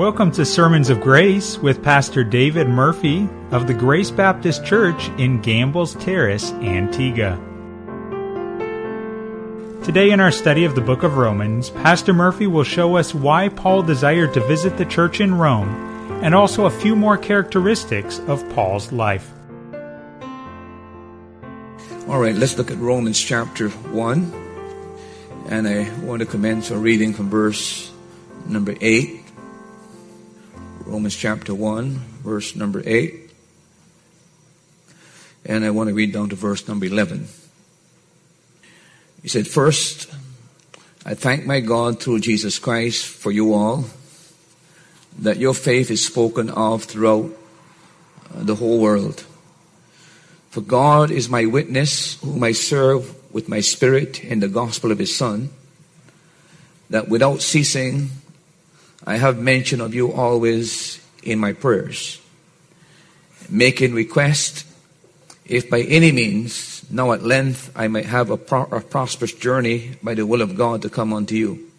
Welcome to Sermons of Grace with Pastor David Murphy of the Grace Baptist Church in Gambles Terrace, Antigua. Today, in our study of the book of Romans, Pastor Murphy will show us why Paul desired to visit the church in Rome and also a few more characteristics of Paul's life. All right, let's look at Romans chapter 1. And I want to commence our reading from verse number 8. Romans chapter 1, verse number 8. And I want to read down to verse number 11. He said, First, I thank my God through Jesus Christ for you all, that your faith is spoken of throughout uh, the whole world. For God is my witness, whom I serve with my spirit in the gospel of his Son, that without ceasing I have mention of you always in my prayers, making request, if by any means, now at length, I might have a, pro- a prosperous journey by the will of God to come unto you.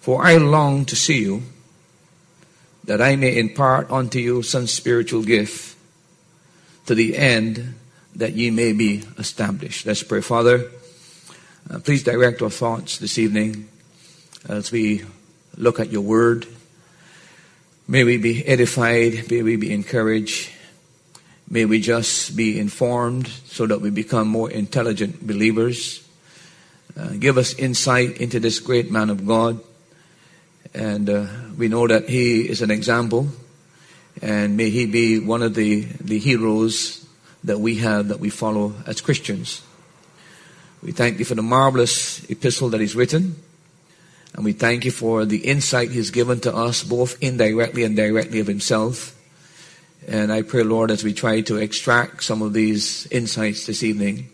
For I long to see you, that I may impart unto you some spiritual gift, to the end that ye may be established. Let's pray. Father, uh, please direct our thoughts this evening as we look at your word. May we be edified. May we be encouraged. May we just be informed so that we become more intelligent believers. Uh, give us insight into this great man of God. And uh, we know that he is an example. And may he be one of the, the heroes that we have that we follow as Christians. We thank you for the marvelous epistle that he's written. And we thank you for the insight He's given to us, both indirectly and directly of Himself. And I pray, Lord, as we try to extract some of these insights this evening,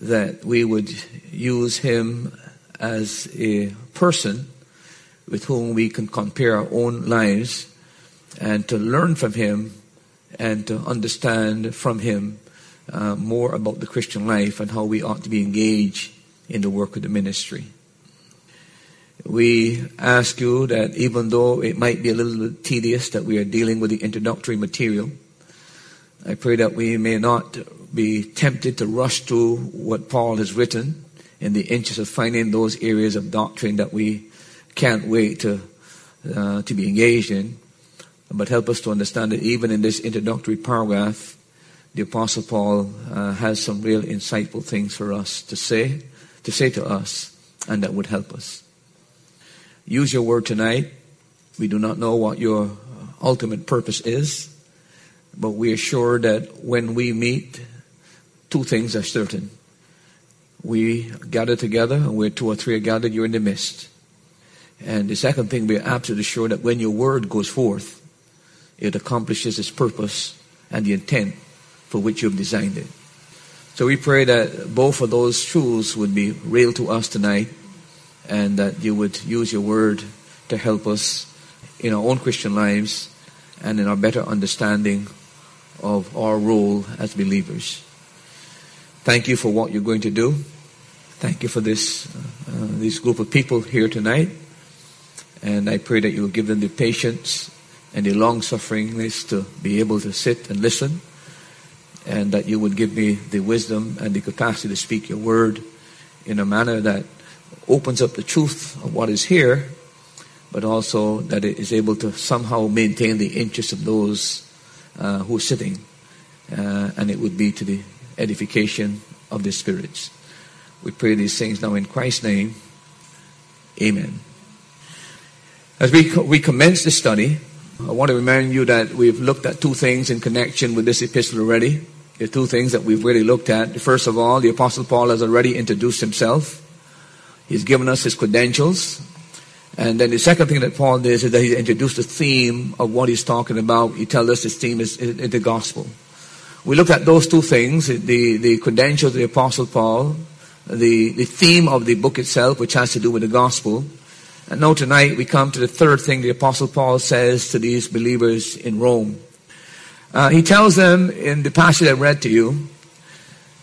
that we would use Him as a person with whom we can compare our own lives and to learn from Him and to understand from Him uh, more about the Christian life and how we ought to be engaged in the work of the ministry we ask you that even though it might be a little bit tedious that we are dealing with the introductory material, I pray that we may not be tempted to rush through what Paul has written in the interest of finding those areas of doctrine that we can't wait to, uh, to be engaged in. But help us to understand that even in this introductory paragraph, the Apostle Paul uh, has some real insightful things for us to say, to say to us, and that would help us. Use your word tonight. We do not know what your ultimate purpose is, but we are sure that when we meet, two things are certain. We gather together, and where two or three are gathered, you're in the midst. And the second thing, we're absolutely sure that when your word goes forth, it accomplishes its purpose and the intent for which you've designed it. So we pray that both of those truths would be real to us tonight and that you would use your word to help us in our own Christian lives and in our better understanding of our role as believers. Thank you for what you're going to do. Thank you for this, uh, this group of people here tonight. And I pray that you will give them the patience and the long sufferingness to be able to sit and listen. And that you would give me the wisdom and the capacity to speak your word in a manner that opens up the truth of what is here, but also that it is able to somehow maintain the interest of those uh, who are sitting, uh, and it would be to the edification of the spirits. We pray these things now in Christ's name. Amen. As we, we commence this study, I want to remind you that we've looked at two things in connection with this epistle already. Are two things that we've really looked at. First of all, the Apostle Paul has already introduced himself. He's given us his credentials. And then the second thing that Paul did is that he introduced the theme of what he's talking about. He tells us his theme is, is, the gospel. We looked at those two things, the, the credentials of the Apostle Paul, the, the theme of the book itself, which has to do with the gospel. And now tonight we come to the third thing the Apostle Paul says to these believers in Rome. Uh, he tells them in the passage I read to you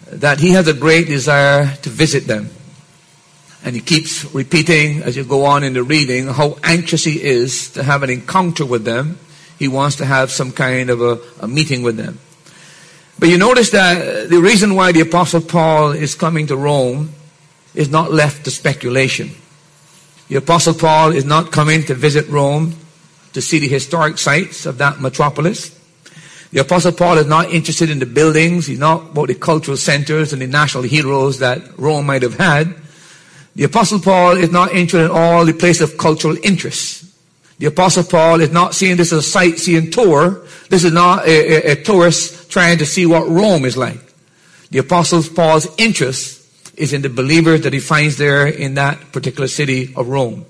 that he has a great desire to visit them. And he keeps repeating as you go on in the reading how anxious he is to have an encounter with them. He wants to have some kind of a, a meeting with them. But you notice that the reason why the Apostle Paul is coming to Rome is not left to speculation. The Apostle Paul is not coming to visit Rome to see the historic sites of that metropolis. The Apostle Paul is not interested in the buildings. He's not about the cultural centers and the national heroes that Rome might have had. The Apostle Paul is not interested in all the places of cultural interest. The Apostle Paul is not seeing this as a sightseeing tour. This is not a, a, a tourist trying to see what Rome is like. The Apostle Paul's interest is in the believers that he finds there in that particular city of Rome.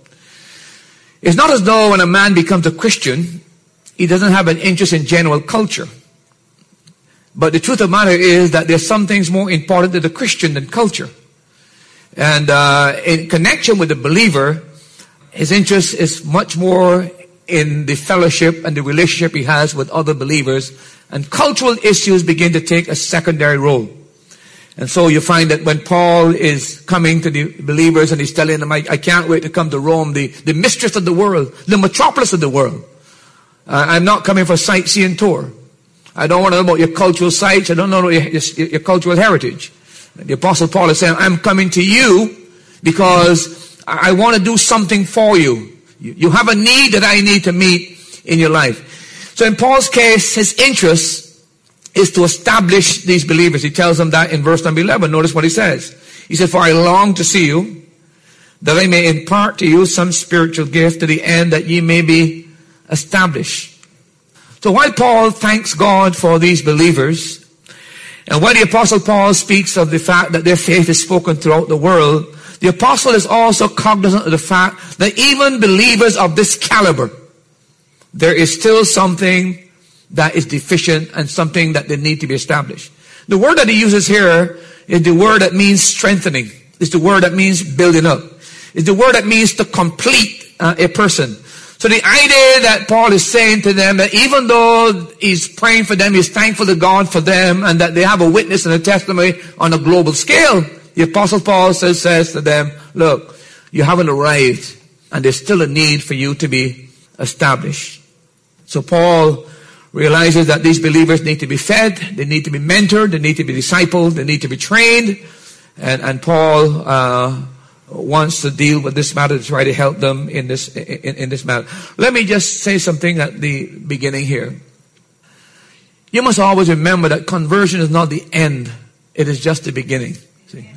It's not as though when a man becomes a Christian, he doesn't have an interest in general culture. But the truth of the matter is that there's some things more important to the Christian than culture. And uh, in connection with the believer, his interest is much more in the fellowship and the relationship he has with other believers. And cultural issues begin to take a secondary role. And so you find that when Paul is coming to the believers and he's telling them, I, I can't wait to come to Rome, the, the mistress of the world, the metropolis of the world. Uh, I'm not coming for sightseeing tour. I don't want to know about your cultural sites. I don't know your, your, your cultural heritage. The apostle Paul is saying, I'm coming to you because I want to do something for you. You have a need that I need to meet in your life. So in Paul's case, his interest is to establish these believers. He tells them that in verse number 11. Notice what he says. He said, For I long to see you, that I may impart to you some spiritual gift to the end that ye may be established. So while Paul thanks God for these believers, and when the apostle Paul speaks of the fact that their faith is spoken throughout the world, the apostle is also cognizant of the fact that even believers of this caliber, there is still something that is deficient and something that they need to be established. The word that he uses here is the word that means strengthening. It's the word that means building up. It's the word that means to complete uh, a person. So the idea that Paul is saying to them that even though he's praying for them, he's thankful to God for them and that they have a witness and a testimony on a global scale, the apostle Paul says, says to them, look, you haven't arrived and there's still a need for you to be established. So Paul realizes that these believers need to be fed, they need to be mentored, they need to be discipled, they need to be trained. And, and Paul, uh, wants to deal with this matter to try to help them in this in, in, this matter. Let me just say something at the beginning here. You must always remember that conversion is not the end; it is just the beginning. See?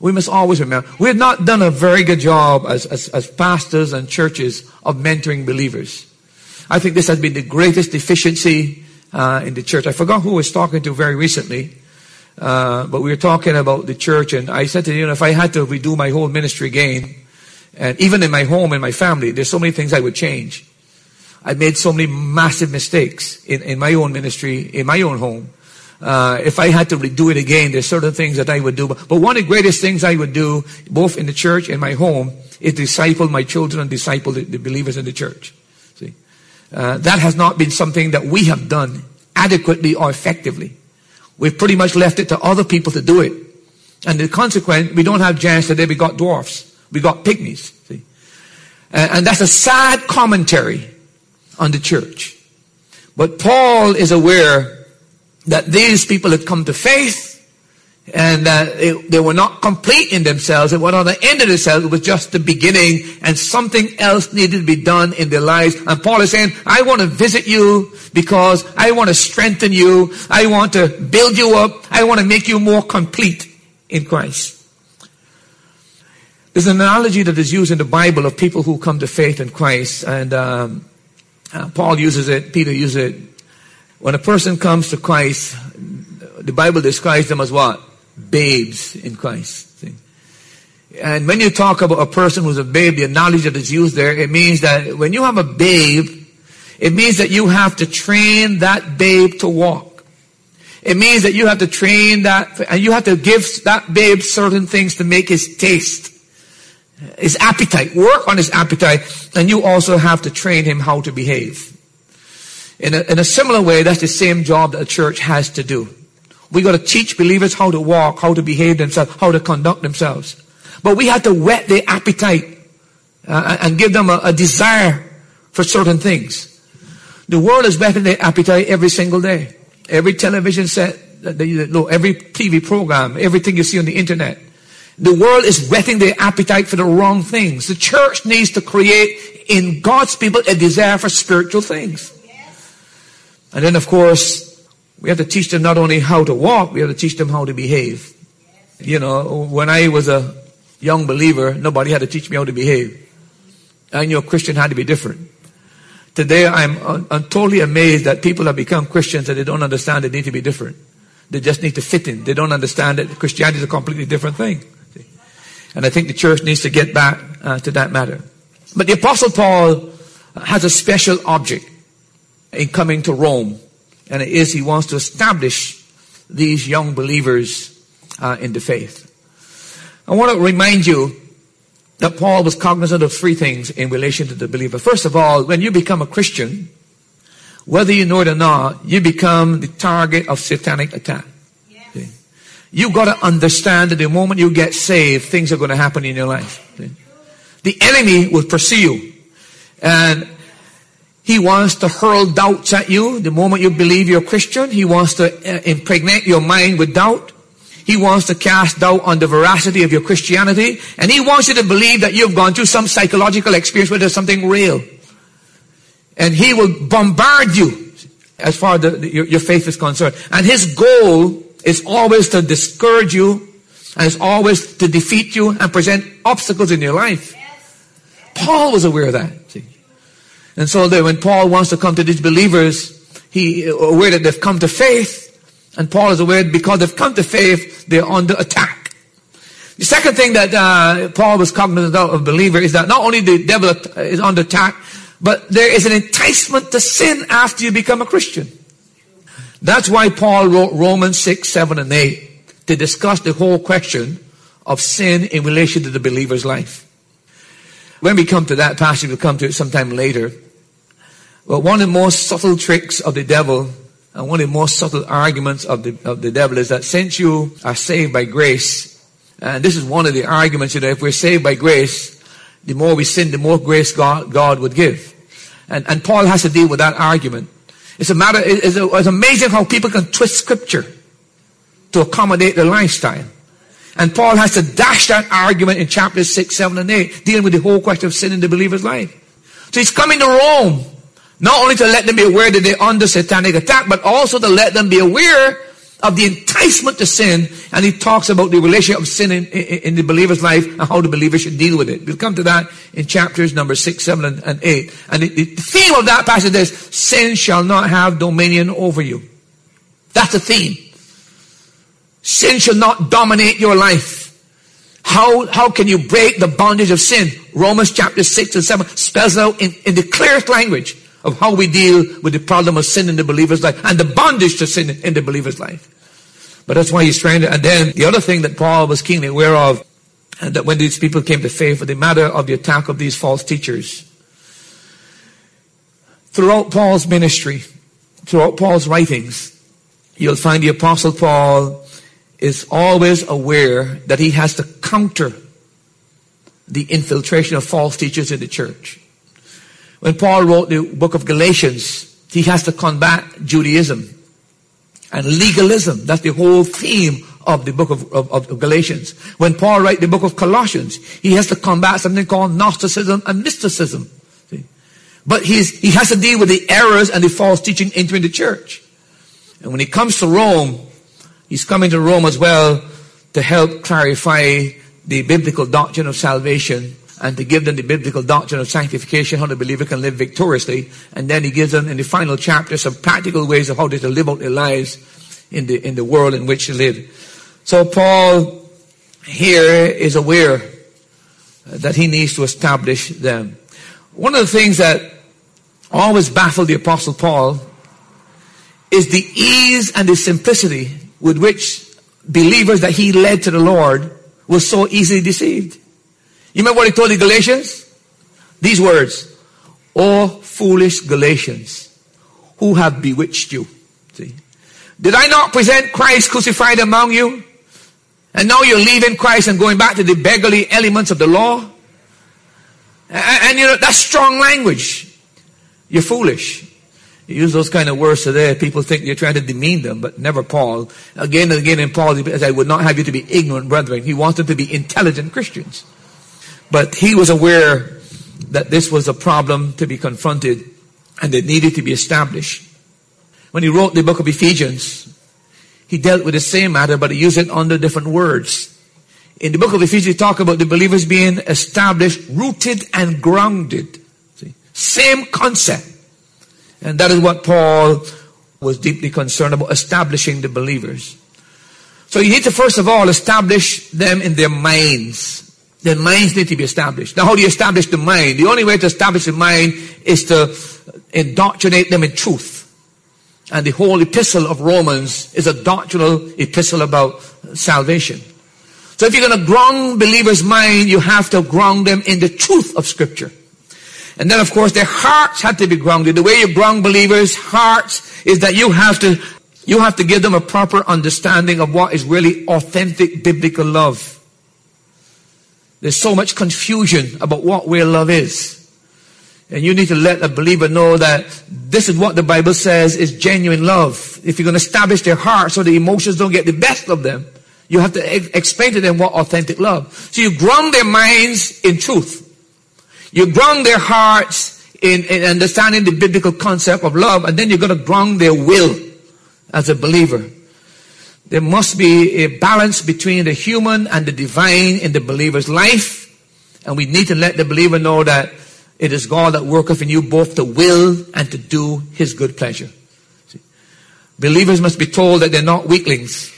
We must always remember we have not done a very good job as, as, as pastors and churches of mentoring believers. I think this has been the greatest deficiency uh, in the church. I forgot who I was talking to very recently. Uh, but we were talking about the church, and I said to you know, if I had to redo my whole ministry again, and even in my home and my family, there's so many things I would change. I made so many massive mistakes in, in my own ministry, in my own home. Uh, if I had to redo it again, there's certain things that I would do. But, but one of the greatest things I would do, both in the church and my home, is disciple my children and disciple the, the believers in the church. See, uh, that has not been something that we have done adequately or effectively. We've pretty much left it to other people to do it. And the consequence, we don't have giants today, we got dwarfs. We got pygmies. See? And, and that's a sad commentary on the church. But Paul is aware that these people had come to faith and uh, they, were not complete in themselves. It was on the end of themselves. It was just the beginning, and something else needed to be done in their lives. And Paul is saying, "I want to visit you because I want to strengthen you. I want to build you up. I want to make you more complete in Christ." There's an analogy that is used in the Bible of people who come to faith in Christ, and um, uh, Paul uses it. Peter uses it. When a person comes to Christ, the Bible describes them as what? Babes in Christ. See? And when you talk about a person who's a babe, the analogy that is used there, it means that when you have a babe, it means that you have to train that babe to walk. It means that you have to train that, and you have to give that babe certain things to make his taste, his appetite, work on his appetite, and you also have to train him how to behave. In a, in a similar way, that's the same job that a church has to do. We got to teach believers how to walk, how to behave themselves, how to conduct themselves. But we have to whet their appetite uh, and give them a, a desire for certain things. The world is whetting their appetite every single day. Every television set, every TV program, everything you see on the internet. The world is whetting their appetite for the wrong things. The church needs to create in God's people a desire for spiritual things. And then, of course, we have to teach them not only how to walk, we have to teach them how to behave. You know, when I was a young believer, nobody had to teach me how to behave. I knew a Christian had to be different. Today, I'm, I'm totally amazed that people have become Christians and they don't understand they need to be different. They just need to fit in. They don't understand that Christianity is a completely different thing. And I think the church needs to get back uh, to that matter. But the Apostle Paul has a special object in coming to Rome. And it is he wants to establish these young believers uh, in the faith. I want to remind you that Paul was cognizant of three things in relation to the believer. First of all, when you become a Christian, whether you know it or not, you become the target of satanic attack. Yes. You got to understand that the moment you get saved, things are going to happen in your life. The enemy will pursue you. And he wants to hurl doubts at you the moment you believe you're a Christian. He wants to uh, impregnate your mind with doubt. He wants to cast doubt on the veracity of your Christianity. And he wants you to believe that you've gone through some psychological experience where there's something real. And he will bombard you as far as the, your, your faith is concerned. And his goal is always to discourage you and is always to defeat you and present obstacles in your life. Paul was aware of that. And so that when Paul wants to come to these believers, he aware that they've come to faith, and Paul is aware because they've come to faith, they're under attack. The second thing that uh, Paul was cognizant of, of believer is that not only the devil is under attack, but there is an enticement to sin after you become a Christian. That's why Paul wrote Romans 6, 7, and 8 to discuss the whole question of sin in relation to the believer's life. When we come to that passage, we'll come to it sometime later. But one of the more subtle tricks of the devil and one of the more subtle arguments of the, of the devil is that since you are saved by grace, and this is one of the arguments, you know, if we're saved by grace, the more we sin, the more grace God, God would give. And, and Paul has to deal with that argument. It's a matter, it's, it's amazing how people can twist scripture to accommodate their lifestyle. And Paul has to dash that argument in chapters 6, 7, and 8, dealing with the whole question of sin in the believer's life. So he's coming to Rome, not only to let them be aware that they're under satanic attack, but also to let them be aware of the enticement to sin. And he talks about the relationship of sin in, in, in the believer's life and how the believer should deal with it. We'll come to that in chapters number 6, 7, and, and 8. And the, the theme of that passage is, sin shall not have dominion over you. That's the theme. Sin shall not dominate your life. How, how can you break the bondage of sin? Romans chapter 6 and 7 spells out in, in the clearest language of how we deal with the problem of sin in the believer's life and the bondage to sin in the believer's life. But that's why he's trying to, and then the other thing that Paul was keenly aware of, and that when these people came to faith, was the matter of the attack of these false teachers. Throughout Paul's ministry, throughout Paul's writings, you'll find the apostle Paul is always aware that he has to counter the infiltration of false teachers in the church. When Paul wrote the book of Galatians, he has to combat Judaism and legalism. That's the whole theme of the book of, of, of Galatians. When Paul wrote the book of Colossians, he has to combat something called Gnosticism and mysticism. See? But he's, he has to deal with the errors and the false teaching entering the church. And when he comes to Rome, He's coming to Rome as well to help clarify the biblical doctrine of salvation and to give them the biblical doctrine of sanctification, how the believer can live victoriously. And then he gives them in the final chapter some practical ways of how they to live out their lives in the, in the world in which they live. So Paul here is aware that he needs to establish them. One of the things that always baffled the apostle Paul is the ease and the simplicity with which believers that he led to the Lord were so easily deceived. You remember what he told the Galatians? These words, O foolish Galatians, who have bewitched you. See? Did I not present Christ crucified among you? And now you're leaving Christ and going back to the beggarly elements of the law. And, and you know, that's strong language. You're foolish. You use those kind of words today. People think you're trying to demean them, but never Paul. Again and again in Paul, he says, I would not have you to be ignorant brethren. He wants them to be intelligent Christians. But he was aware that this was a problem to be confronted and it needed to be established. When he wrote the book of Ephesians, he dealt with the same matter, but he used it under different words. In the book of Ephesians, he talked about the believers being established, rooted, and grounded. See? Same concept. And that is what Paul was deeply concerned about, establishing the believers. So you need to first of all establish them in their minds. Their minds need to be established. Now how do you establish the mind? The only way to establish the mind is to indoctrinate them in truth. And the whole epistle of Romans is a doctrinal epistle about salvation. So if you're going to ground believers' mind, you have to ground them in the truth of scripture. And then of course their hearts have to be grounded. The way you ground believers' hearts is that you have to, you have to give them a proper understanding of what is really authentic biblical love. There's so much confusion about what real love is. And you need to let a believer know that this is what the Bible says is genuine love. If you're going to establish their heart so the emotions don't get the best of them, you have to explain to them what authentic love. So you ground their minds in truth. You ground their hearts in, in understanding the biblical concept of love, and then you're going to ground their will as a believer. There must be a balance between the human and the divine in the believer's life. And we need to let the believer know that it is God that worketh in you both to will and to do his good pleasure. See? Believers must be told that they're not weaklings.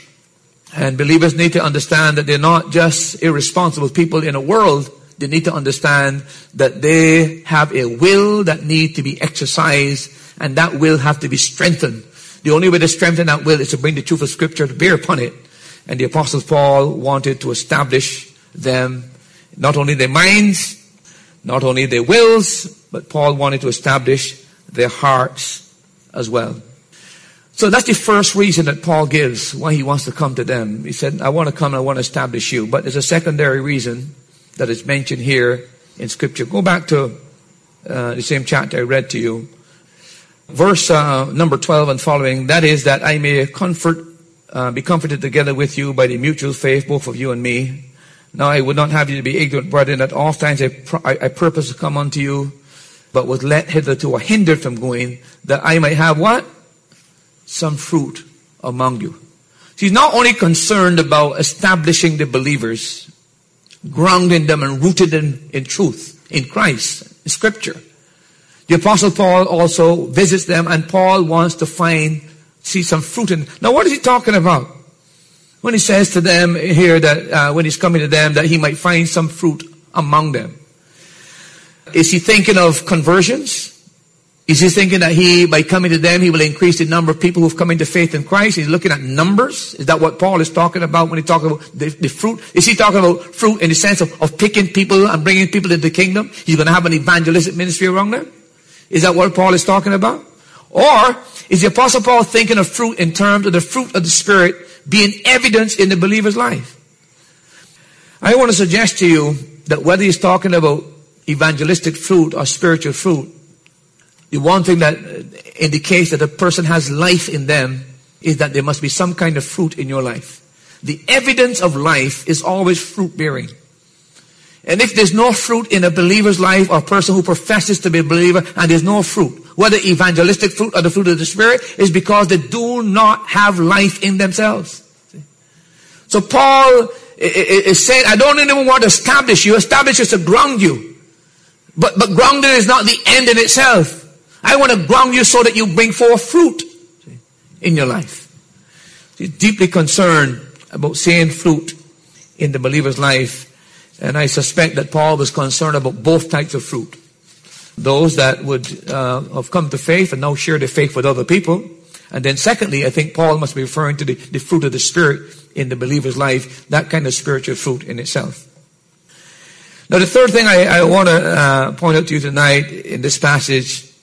And believers need to understand that they're not just irresponsible people in a world. They need to understand that they have a will that need to be exercised and that will have to be strengthened. The only way to strengthen that will is to bring the truth of scripture to bear upon it. And the apostle Paul wanted to establish them, not only their minds, not only their wills, but Paul wanted to establish their hearts as well. So that's the first reason that Paul gives why he wants to come to them. He said, I want to come and I want to establish you. But there's a secondary reason that is mentioned here in scripture. Go back to uh, the same chapter I read to you. Verse uh, number 12 and following, that is that I may comfort, uh, be comforted together with you by the mutual faith, both of you and me, now I would not have you to be ignorant, brethren, that oft times I, I, I purpose to come unto you, but was let hitherto or hindered from going, that I might have what? Some fruit among you. He's not only concerned about establishing the believers, grounding them and rooted in, in truth, in Christ, in scripture. The apostle Paul also visits them and Paul wants to find, see some fruit in. Now what is he talking about? when he says to them here that uh, when he's coming to them that he might find some fruit among them. Is he thinking of conversions? Is he thinking that he, by coming to them, he will increase the number of people who've come into faith in Christ? He's looking at numbers. Is that what Paul is talking about when he talks about the, the fruit? Is he talking about fruit in the sense of, of picking people and bringing people into the kingdom? He's going to have an evangelistic ministry around them? Is that what Paul is talking about? Or is the apostle Paul thinking of fruit in terms of the fruit of the Spirit being evidence in the believer's life. I want to suggest to you that whether he's talking about evangelistic fruit or spiritual fruit, the one thing that indicates that a person has life in them is that there must be some kind of fruit in your life. The evidence of life is always fruit bearing. And if there's no fruit in a believer's life or a person who professes to be a believer and there's no fruit, whether evangelistic fruit or the fruit of the Spirit, is because they do not have life in themselves. So Paul is saying, I don't even want to establish you. Establish is to ground you. But, but grounding is not the end in itself. I want to ground you so that you bring forth fruit in your life. He's deeply concerned about seeing fruit in the believer's life and I suspect that Paul was concerned about both types of fruit. Those that would uh, have come to faith and now share their faith with other people. And then secondly, I think Paul must be referring to the, the fruit of the Spirit in the believer's life, that kind of spiritual fruit in itself. Now the third thing I, I want to uh, point out to you tonight in this passage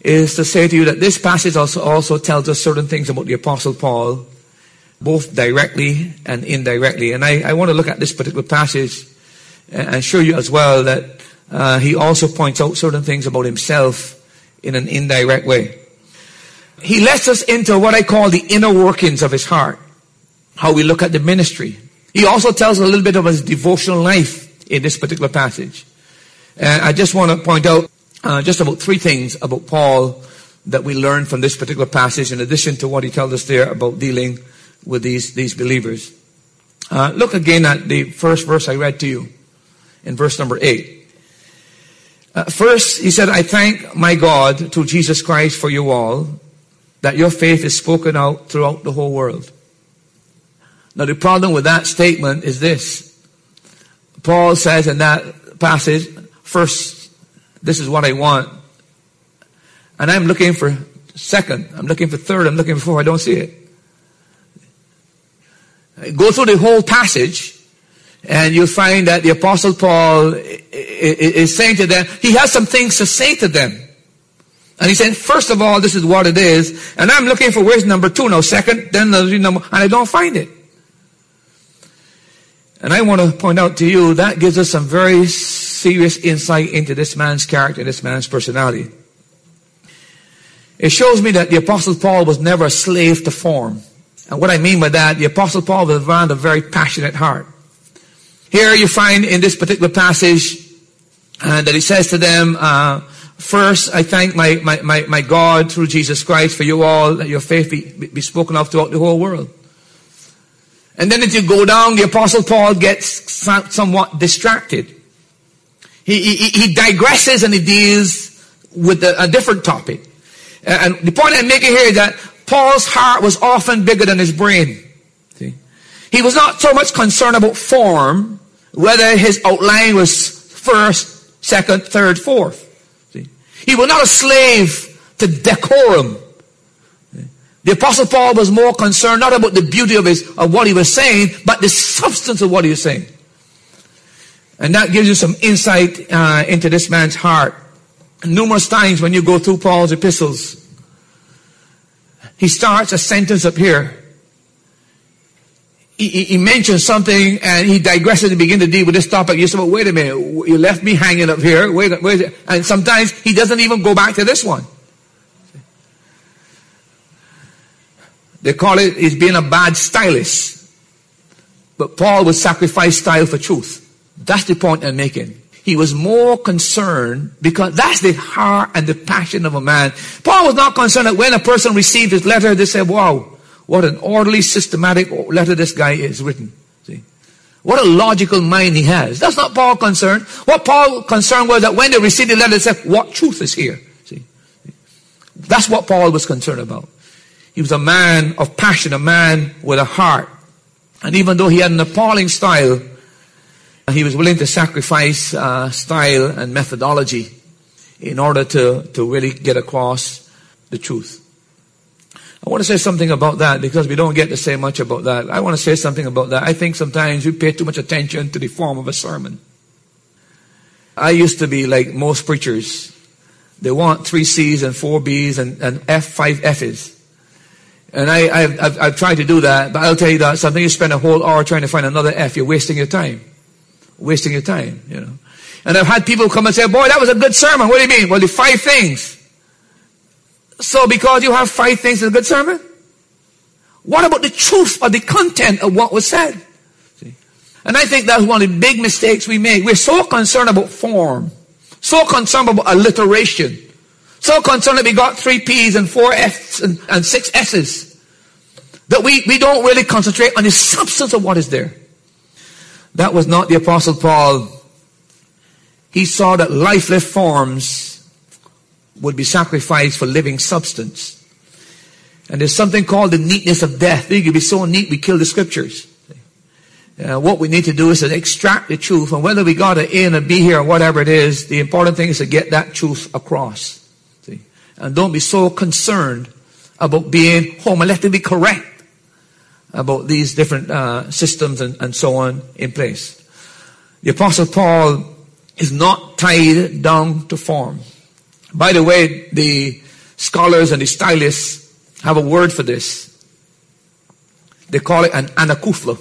is to say to you that this passage also, also tells us certain things about the apostle Paul both directly and indirectly. And I, I want to look at this particular passage and show you as well that uh, he also points out certain things about himself in an indirect way. He lets us into what I call the inner workings of his heart, how we look at the ministry. He also tells a little bit of his devotional life in this particular passage. And I just want to point out uh, just about three things about Paul that we learn from this particular passage, in addition to what he tells us there about dealing with these, these believers. Uh, look again at the first verse I read to you in verse number 8. Uh, first, he said, I thank my God through Jesus Christ for you all, that your faith is spoken out throughout the whole world. Now, the problem with that statement is this. Paul says in that passage, first, this is what I want. And I'm looking for second, I'm looking for third, I'm looking for fourth, I don't see it. Go through the whole passage, and you'll find that the apostle Paul is saying to them, he has some things to say to them. And he said, first of all, this is what it is. And I'm looking for where's number two now, second, then the number, and I don't find it. And I want to point out to you, that gives us some very serious insight into this man's character, this man's personality. It shows me that the apostle Paul was never a slave to form. And what I mean by that, the apostle Paul was a very passionate heart. Here you find in this particular passage uh, that he says to them, uh, first, I thank my, my, my, my, God through Jesus Christ for you all, that your faith be, be spoken of throughout the whole world. And then as you go down, the apostle Paul gets somewhat distracted. He, he, he digresses and he deals with a, a different topic. Uh, and the point I'm making here is that Paul's heart was often bigger than his brain. See? He was not so much concerned about form, whether his outline was first, second, third, fourth. See? He was not a slave to decorum. The apostle Paul was more concerned not about the beauty of his, of what he was saying, but the substance of what he was saying. And that gives you some insight uh, into this man's heart. Numerous times when you go through Paul's epistles, he starts a sentence up here. He, he, he mentions something and he digresses and begins to deal with this topic. You say, well, wait a minute. You left me hanging up here. Wait, wait. And sometimes he doesn't even go back to this one. They call it, he's being a bad stylist. But Paul would sacrifice style for truth. That's the point I'm making. He was more concerned because that's the heart and the passion of a man. Paul was not concerned that when a person received his letter, they said, wow, what an orderly, systematic letter this guy is written. See? What a logical mind he has. That's not Paul concerned. What Paul concerned was that when they received the letter, they said, what truth is here? See? That's what Paul was concerned about. He was a man of passion, a man with a heart. And even though he had an appalling style, he was willing to sacrifice uh, style and methodology in order to, to really get across the truth. I want to say something about that because we don't get to say much about that. I want to say something about that. I think sometimes we pay too much attention to the form of a sermon. I used to be like most preachers. They want three C's and four B's and, and F, five F's. And I, I've, I've, I've tried to do that, but I'll tell you that something you spend a whole hour trying to find another F, you're wasting your time wasting your time, you know. And I've had people come and say, boy, that was a good sermon. What do you mean? Well, the five things. So because you have five things, it's a good sermon? What about the truth or the content of what was said? See? And I think that's one of the big mistakes we make. We're so concerned about form, so concerned about alliteration, so concerned that we got three P's and four F's and, and six S's that we, we don't really concentrate on the substance of what is there. That was not the apostle Paul. He saw that lifeless forms would be sacrificed for living substance. And there's something called the neatness of death. We could be so neat we kill the scriptures. Uh, what we need to do is to extract the truth, and whether we got an A and a B here or whatever it is, the important thing is to get that truth across. See? And don't be so concerned about being homiletically correct about these different uh, systems and, and so on in place. The Apostle Paul is not tied down to form. By the way, the scholars and the stylists have a word for this. They call it an anakufla.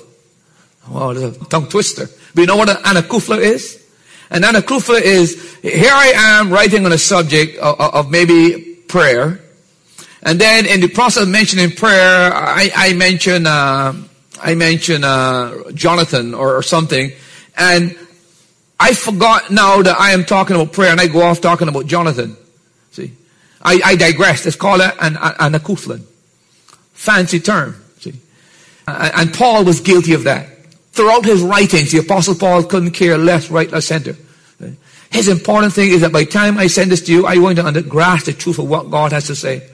Wow, it's a tongue twister. But you know what an anakufla is? An anakufla is, here I am writing on a subject of, of maybe prayer. And then in the process of mentioning prayer, I, I mention, uh, I mention, uh, Jonathan or, or something. And I forgot now that I am talking about prayer and I go off talking about Jonathan. See? I, I digress. Let's call it an, an. Fancy term. See? And Paul was guilty of that. Throughout his writings, the apostle Paul couldn't care less, right, or center. His important thing is that by the time I send this to you, are you going to grasp the truth of what God has to say?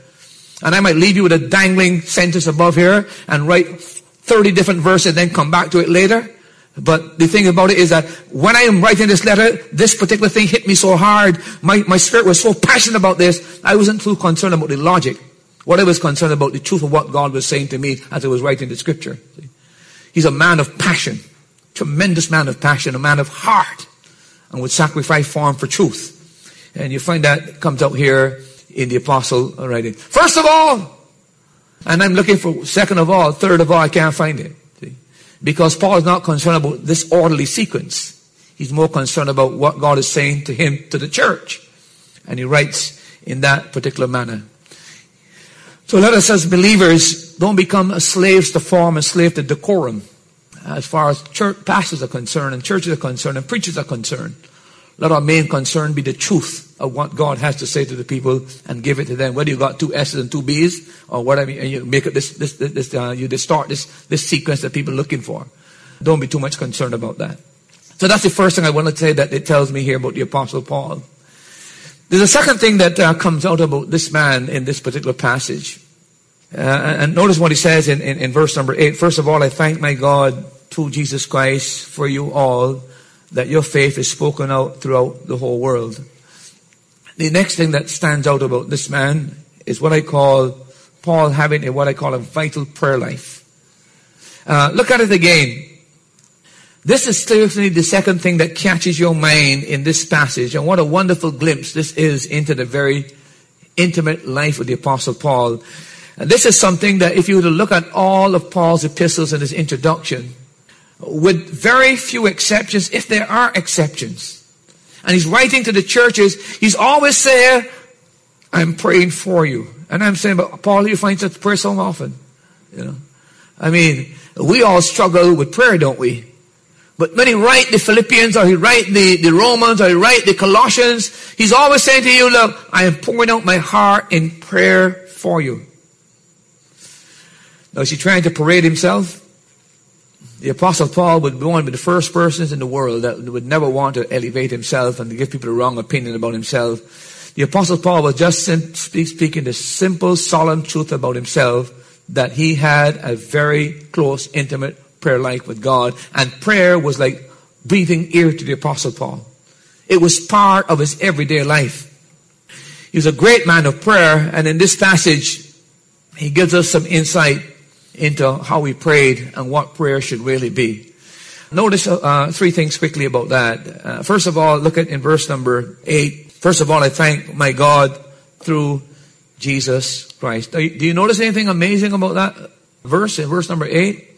And I might leave you with a dangling sentence above here and write 30 different verses and then come back to it later. But the thing about it is that when I am writing this letter, this particular thing hit me so hard. My, my spirit was so passionate about this. I wasn't too concerned about the logic. What I was concerned about the truth of what God was saying to me as I was writing the scripture. He's a man of passion. Tremendous man of passion. A man of heart. And would sacrifice for him for truth. And you find that comes out here in the apostle writing. First of all, and I'm looking for second of all, third of all, I can't find it. Because Paul is not concerned about this orderly sequence. He's more concerned about what God is saying to him, to the church. And he writes in that particular manner. So let us as believers don't become slaves to form and slave to decorum as far as church pastors are concerned and churches are concerned and preachers are concerned. Let our main concern be the truth of what God has to say to the people and give it to them. Whether you got two S's and two B's or whatever, and you make it this, this, this, uh, you distort this, this sequence that people are looking for. Don't be too much concerned about that. So that's the first thing I want to say that it tells me here about the Apostle Paul. There's a second thing that uh, comes out about this man in this particular passage. Uh, and notice what he says in, in, in verse number 8. First of all, I thank my God through Jesus Christ for you all that your faith is spoken out throughout the whole world. The next thing that stands out about this man is what I call Paul having a, what I call a vital prayer life. Uh, look at it again. This is certainly the second thing that catches your mind in this passage, and what a wonderful glimpse this is into the very intimate life of the Apostle Paul. And this is something that if you were to look at all of Paul's epistles and his introduction, with very few exceptions, if there are exceptions. And he's writing to the churches, he's always saying, I'm praying for you. And I'm saying, but Paul, you find such prayer so often. You know. I mean, we all struggle with prayer, don't we? But when he write the Philippians or he write the, the Romans or he write the Colossians, he's always saying to you, look, I am pouring out my heart in prayer for you. Now is he trying to parade himself? The Apostle Paul would be one of the first persons in the world that would never want to elevate himself and give people the wrong opinion about himself. The Apostle Paul was just speaking the simple, solemn truth about himself that he had a very close, intimate prayer life with God. And prayer was like breathing ear to the Apostle Paul. It was part of his everyday life. He was a great man of prayer, and in this passage, he gives us some insight into how we prayed and what prayer should really be. Notice uh, three things quickly about that. Uh, first of all, look at in verse number eight. First of all, I thank my God through Jesus Christ. Do you, do you notice anything amazing about that verse in verse number eight?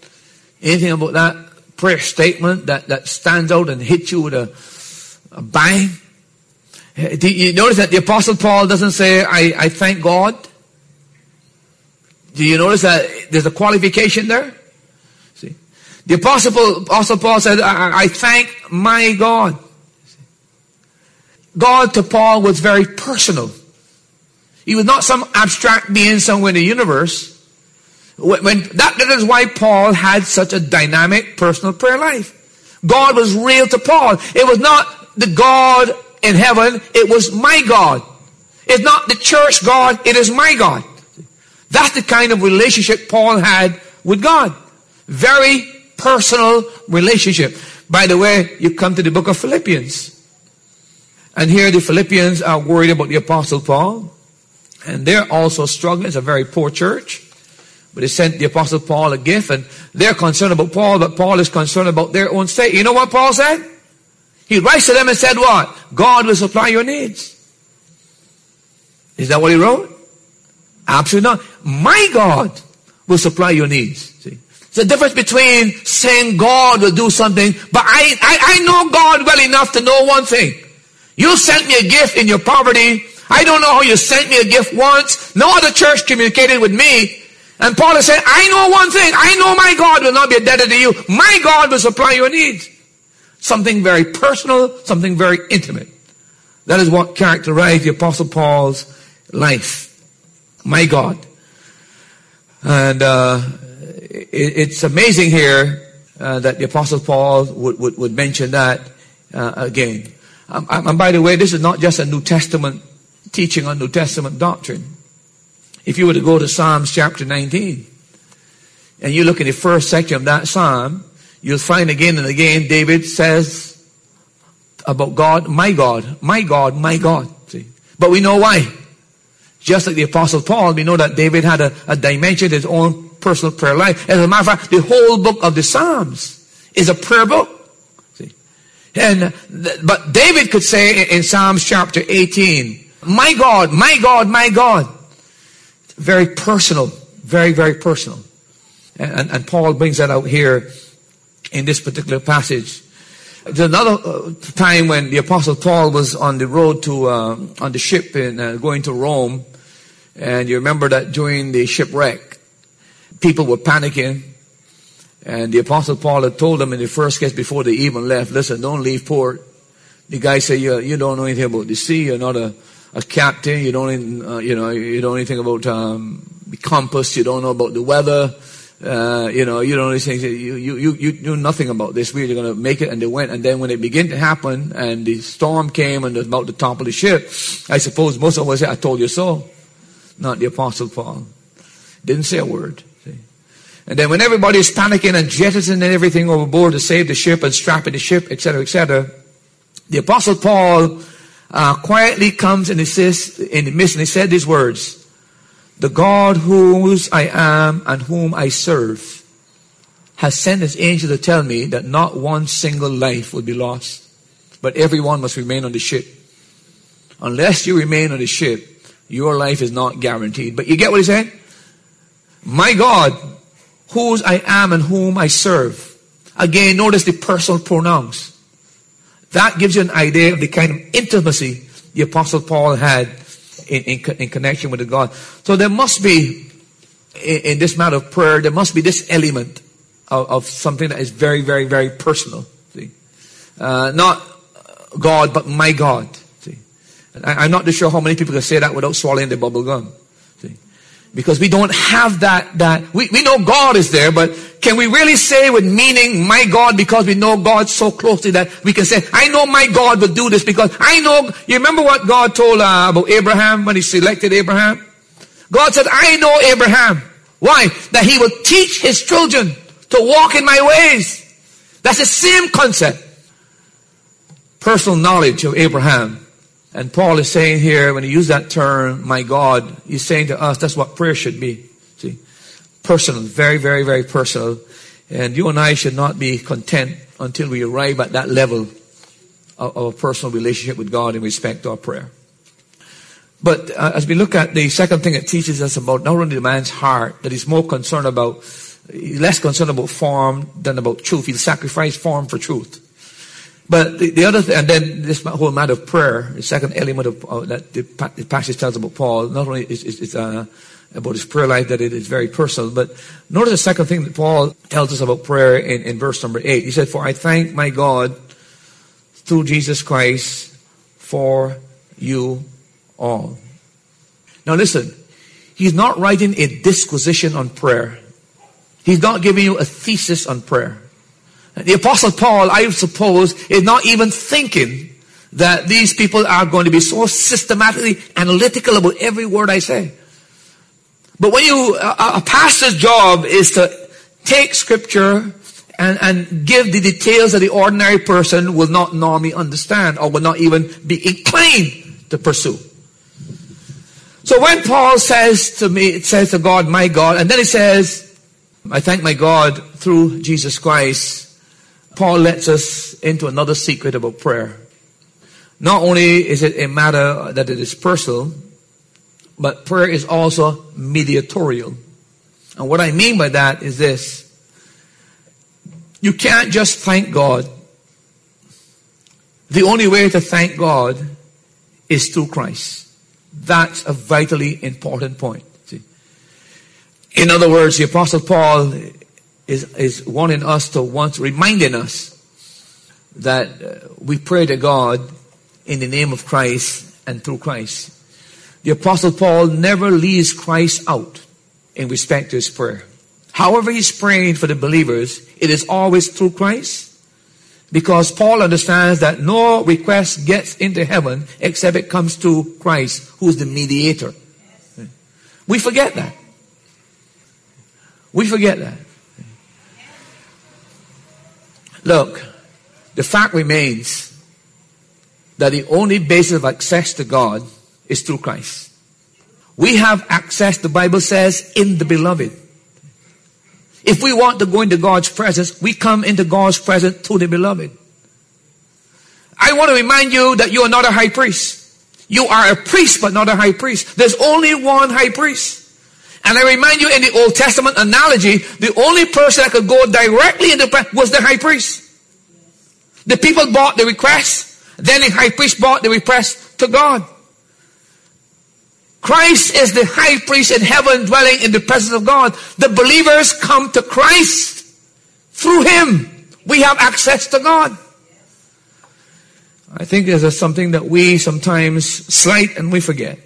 Anything about that prayer statement that, that stands out and hits you with a, a bang? Do you notice that the apostle Paul doesn't say, I, I thank God? Do you notice that there's a qualification there? See, the apostle, apostle Paul said, I, I thank my God. God to Paul was very personal. He was not some abstract being somewhere in the universe. When, when that, that is why Paul had such a dynamic personal prayer life. God was real to Paul. It was not the God in heaven. It was my God. It's not the church God. It is my God. That's the kind of relationship Paul had with God. Very personal relationship. By the way, you come to the book of Philippians. And here the Philippians are worried about the apostle Paul. And they're also struggling. It's a very poor church. But they sent the apostle Paul a gift and they're concerned about Paul, but Paul is concerned about their own state. You know what Paul said? He writes to them and said what? God will supply your needs. Is that what he wrote? Absolutely not. My God will supply your needs. See? There's a difference between saying God will do something, but I, I, I know God well enough to know one thing. You sent me a gift in your poverty. I don't know how you sent me a gift once. No other church communicated with me. And Paul is saying, I know one thing. I know my God will not be a debtor to you. My God will supply your needs. Something very personal, something very intimate. That is what characterized the Apostle Paul's life. My God. And uh, it, it's amazing here uh, that the Apostle Paul would, would, would mention that uh, again. Um, um, and by the way, this is not just a New Testament teaching on New Testament doctrine. If you were to go to Psalms chapter 19, and you look in the first section of that psalm, you'll find again and again David says about God, my God, my God, my God. See? But we know why. Just like the apostle Paul, we know that David had a, a dimension, his own personal prayer life. As a matter of fact, the whole book of the Psalms is a prayer book. See? And, but David could say in, Psalms chapter 18, my God, my God, my God. Very personal, very, very personal. And, and Paul brings that out here in this particular passage. There's another uh, time when the apostle Paul was on the road to, uh, on the ship and uh, going to Rome. And you remember that during the shipwreck, people were panicking. And the apostle Paul had told them in the first case before they even left, listen, don't leave port. The guy said, you, you don't know anything about the sea. You're not a, a captain. You don't, uh, you know, you don't know anything about um, the compass. You don't know about the weather. Uh, you know, you don't know things. You, you, you, you knew nothing about this. We're going to make it, and they went. And then when it began to happen, and the storm came, and it was about to topple the ship, I suppose most of us said, "I told you so." Not the apostle Paul. Didn't say a word. See? And then when everybody's panicking and jettisoning everything overboard to save the ship and strapping the ship, etc., etc., the apostle Paul uh, quietly comes and he says in the midst, and he said these words, the God whose I am and whom I serve has sent his angel to tell me that not one single life will be lost, but everyone must remain on the ship. Unless you remain on the ship, your life is not guaranteed. But you get what he's saying? My God, whose I am and whom I serve. Again, notice the personal pronouns. That gives you an idea of the kind of intimacy the Apostle Paul had in, in, in connection with God. So there must be, in, in, this matter of prayer, there must be this element of, of something that is very, very, very personal. See? Uh, not God, but my God. I, am not to sure how many people can say that without swallowing the bubble gum. See? Because we don't have that, that, we, we know God is there, but can we really say with meaning, my God, because we know God so closely that we can say, I know my God will do this because I know, you remember what God told uh, about Abraham when he selected Abraham? God said, I know Abraham. Why? That he will teach his children to walk in my ways. That's the same concept. Personal knowledge of Abraham. And Paul is saying here, when he used that term, my God, he's saying to us, that's what prayer should be See? personal, very, very, very personal. And you and I should not be content until we arrive at that level of, of a personal relationship with God in respect to our prayer. But uh, as we look at the second thing it teaches us about not only the man's heart, that he's more concerned about, less concerned about form than about truth. He'll sacrifice form for truth. But the, the other thing, and then this whole matter of prayer, the second element of that the, the, passage tells about Paul, not only is, is uh, about his prayer life that it is very personal. But notice the second thing that Paul tells us about prayer in, in verse number eight. He said, For I thank my God through Jesus Christ for you all. Now listen, he's not writing a disquisition on prayer. He's not giving you a thesis on prayer. The apostle Paul, I suppose, is not even thinking that these people are going to be so systematically analytical about every word I say. But when you, a, a pastor's job is to take scripture and, and give the details that the ordinary person will not normally understand or will not even be inclined to pursue. So when Paul says to me, it says to God, my God, and then he says, I thank my God through Jesus Christ, Paul lets us into another secret about prayer. Not only is it a matter that it is personal, but prayer is also mediatorial. And what I mean by that is this. You can't just thank God. The only way to thank God is through Christ. That's a vitally important point. See? In other words, the apostle Paul is, is wanting us to once reminding us that uh, we pray to God in the name of Christ and through Christ. The apostle Paul never leaves Christ out in respect to his prayer. However he's praying for the believers, it is always through Christ. Because Paul understands that no request gets into heaven except it comes to Christ, who is the mediator. We forget that. We forget that. Look, the fact remains that the only basis of access to God is through Christ. We have access, the Bible says, in the beloved. If we want to go into God's presence, we come into God's presence through the beloved. I want to remind you that you are not a high priest. You are a priest, but not a high priest. There's only one high priest. And I remind you in the Old Testament analogy, the only person that could go directly into prayer was the high priest. The people brought the request. Then the high priest brought the request to God. Christ is the high priest in heaven dwelling in the presence of God. The believers come to Christ. Through Him, we have access to God. I think there's something that we sometimes slight and we forget.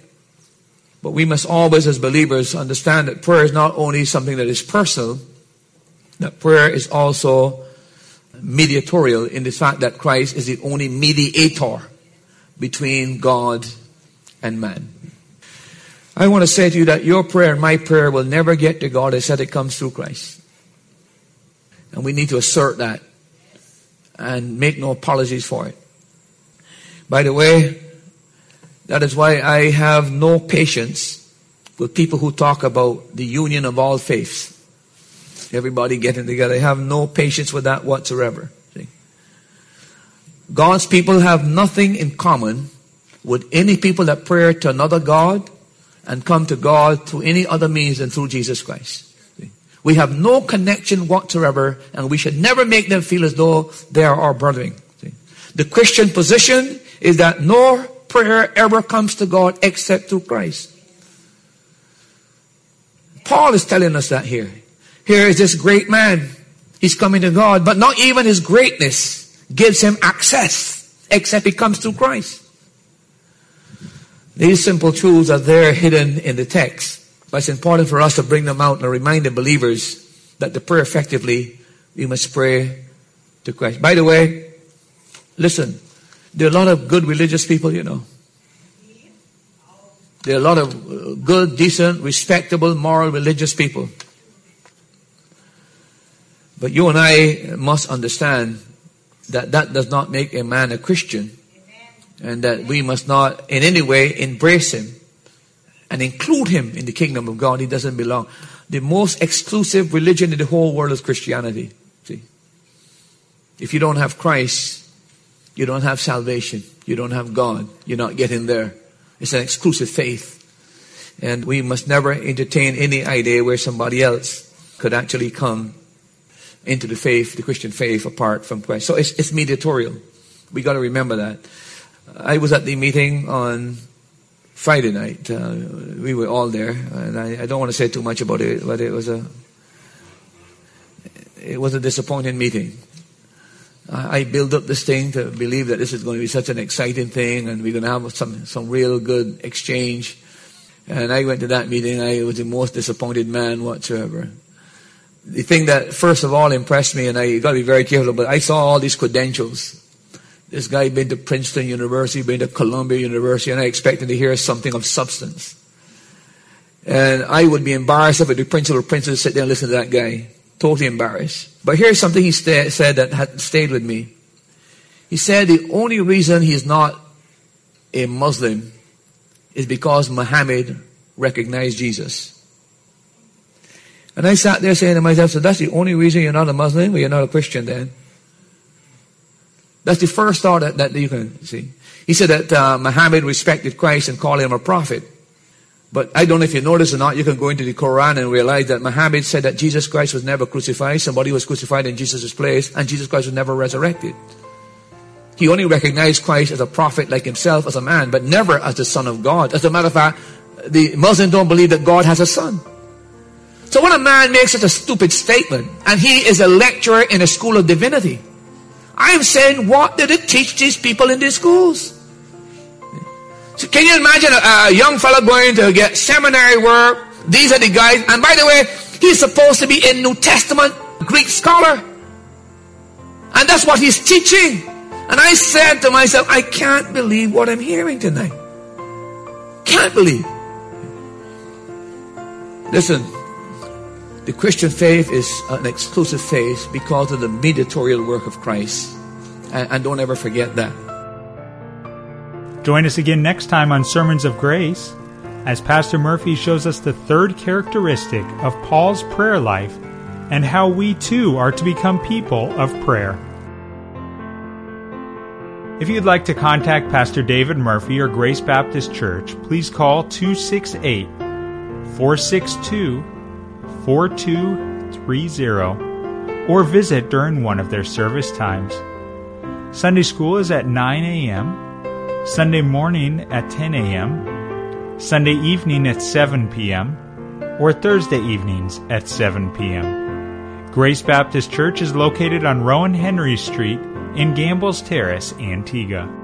But we must always, as believers, understand that prayer is not only something that is personal, that prayer is also mediatorial in the fact that Christ is the only mediator between God and man. I want to say to you that your prayer and my prayer will never get to God except it comes through Christ. And we need to assert that and make no apologies for it. By the way, that is why I have no patience with people who talk about the union of all faiths. Everybody getting together. I have no patience with that whatsoever. See? God's people have nothing in common with any people that pray to another God and come to God through any other means than through Jesus Christ. We have no connection whatsoever and we should never make them feel as though they are our brethren. See? The Christian position is that no prayer ever comes to God except through Christ. Paul is telling us that here. Here is this great man. He's coming to God, but not even his greatness gives him access except he comes through Christ. These simple truths are there hidden in the text, but it's important for us to bring them out and remind the believers that to pray effectively, we must pray to Christ. By the way, listen, there are a lot of good religious people, you know. There are a lot of uh, good, decent, respectable, moral, religious people. But you and I must understand that that does not make a man a Christian and that we must not in any way embrace him and include him in the kingdom of God. He doesn't belong. The most exclusive religion in the whole world is Christianity. See? If you don't have Christ, you don't have salvation. You don't have God. You're not getting there. It's an exclusive faith. And we must never entertain any idea where somebody else could actually come into the faith, the Christian faith, apart from Christ. So it's, it's mediatorial. We got to remember that. I was at the meeting on Friday night. Uh, we were all there, and I, I, don't want to say too much about it, but it was a it was a disappointing meeting. I, build up this thing to believe that this is going to be such an exciting thing, and we're going to have some some real good exchange. And I went to that meeting. I was the most disappointed man whatsoever the thing that first of all impressed me, and I got to be very careful, but I saw all these credentials. This guy been to Princeton University, been to Columbia University, and I expected to hear something of substance. And I would be embarrassed if the principal or principal sit there and listen to that guy. Totally embarrassed. But here's something he sta- said that had stayed with me. He said the only reason he's not a Muslim is because Muhammad recognized Jesus. And I sat there saying to myself, so that's the only reason you're not a Muslim? Well, you're not a Christian then. That's the first thought that, that you can see. He said that uh, Muhammad respected Christ and called him a prophet. But I don't know if you notice or not, you can go into the Quran and realize that Muhammad said that Jesus Christ was never crucified, somebody was crucified in Jesus' place, and Jesus Christ was never resurrected. He only recognized Christ as a prophet like himself, as a man, but never as the Son of God. As a matter of fact, the Muslims don't believe that God has a son. So when a man makes such a stupid statement, and he is a lecturer in a school of divinity, I am saying, what did it teach these people in these schools? So can you imagine a, a young fellow going to get seminary work? These are the guys, and by the way, he's supposed to be a New Testament Greek scholar. And that's what he's teaching. And I said to myself, I can't believe what I'm hearing tonight. Can't believe. Listen, the Christian faith is an exclusive faith because of the mediatorial work of Christ. And, and don't ever forget that. Join us again next time on Sermons of Grace as Pastor Murphy shows us the third characteristic of Paul's prayer life and how we too are to become people of prayer. If you'd like to contact Pastor David Murphy or Grace Baptist Church, please call 268 462 4230 or visit during one of their service times. Sunday school is at 9 a.m Sunday morning at 10 a.m., Sunday evening at 7 p.m., or Thursday evenings at 7 p.m. Grace Baptist Church is located on Rowan Henry Street in Gambles Terrace, Antigua.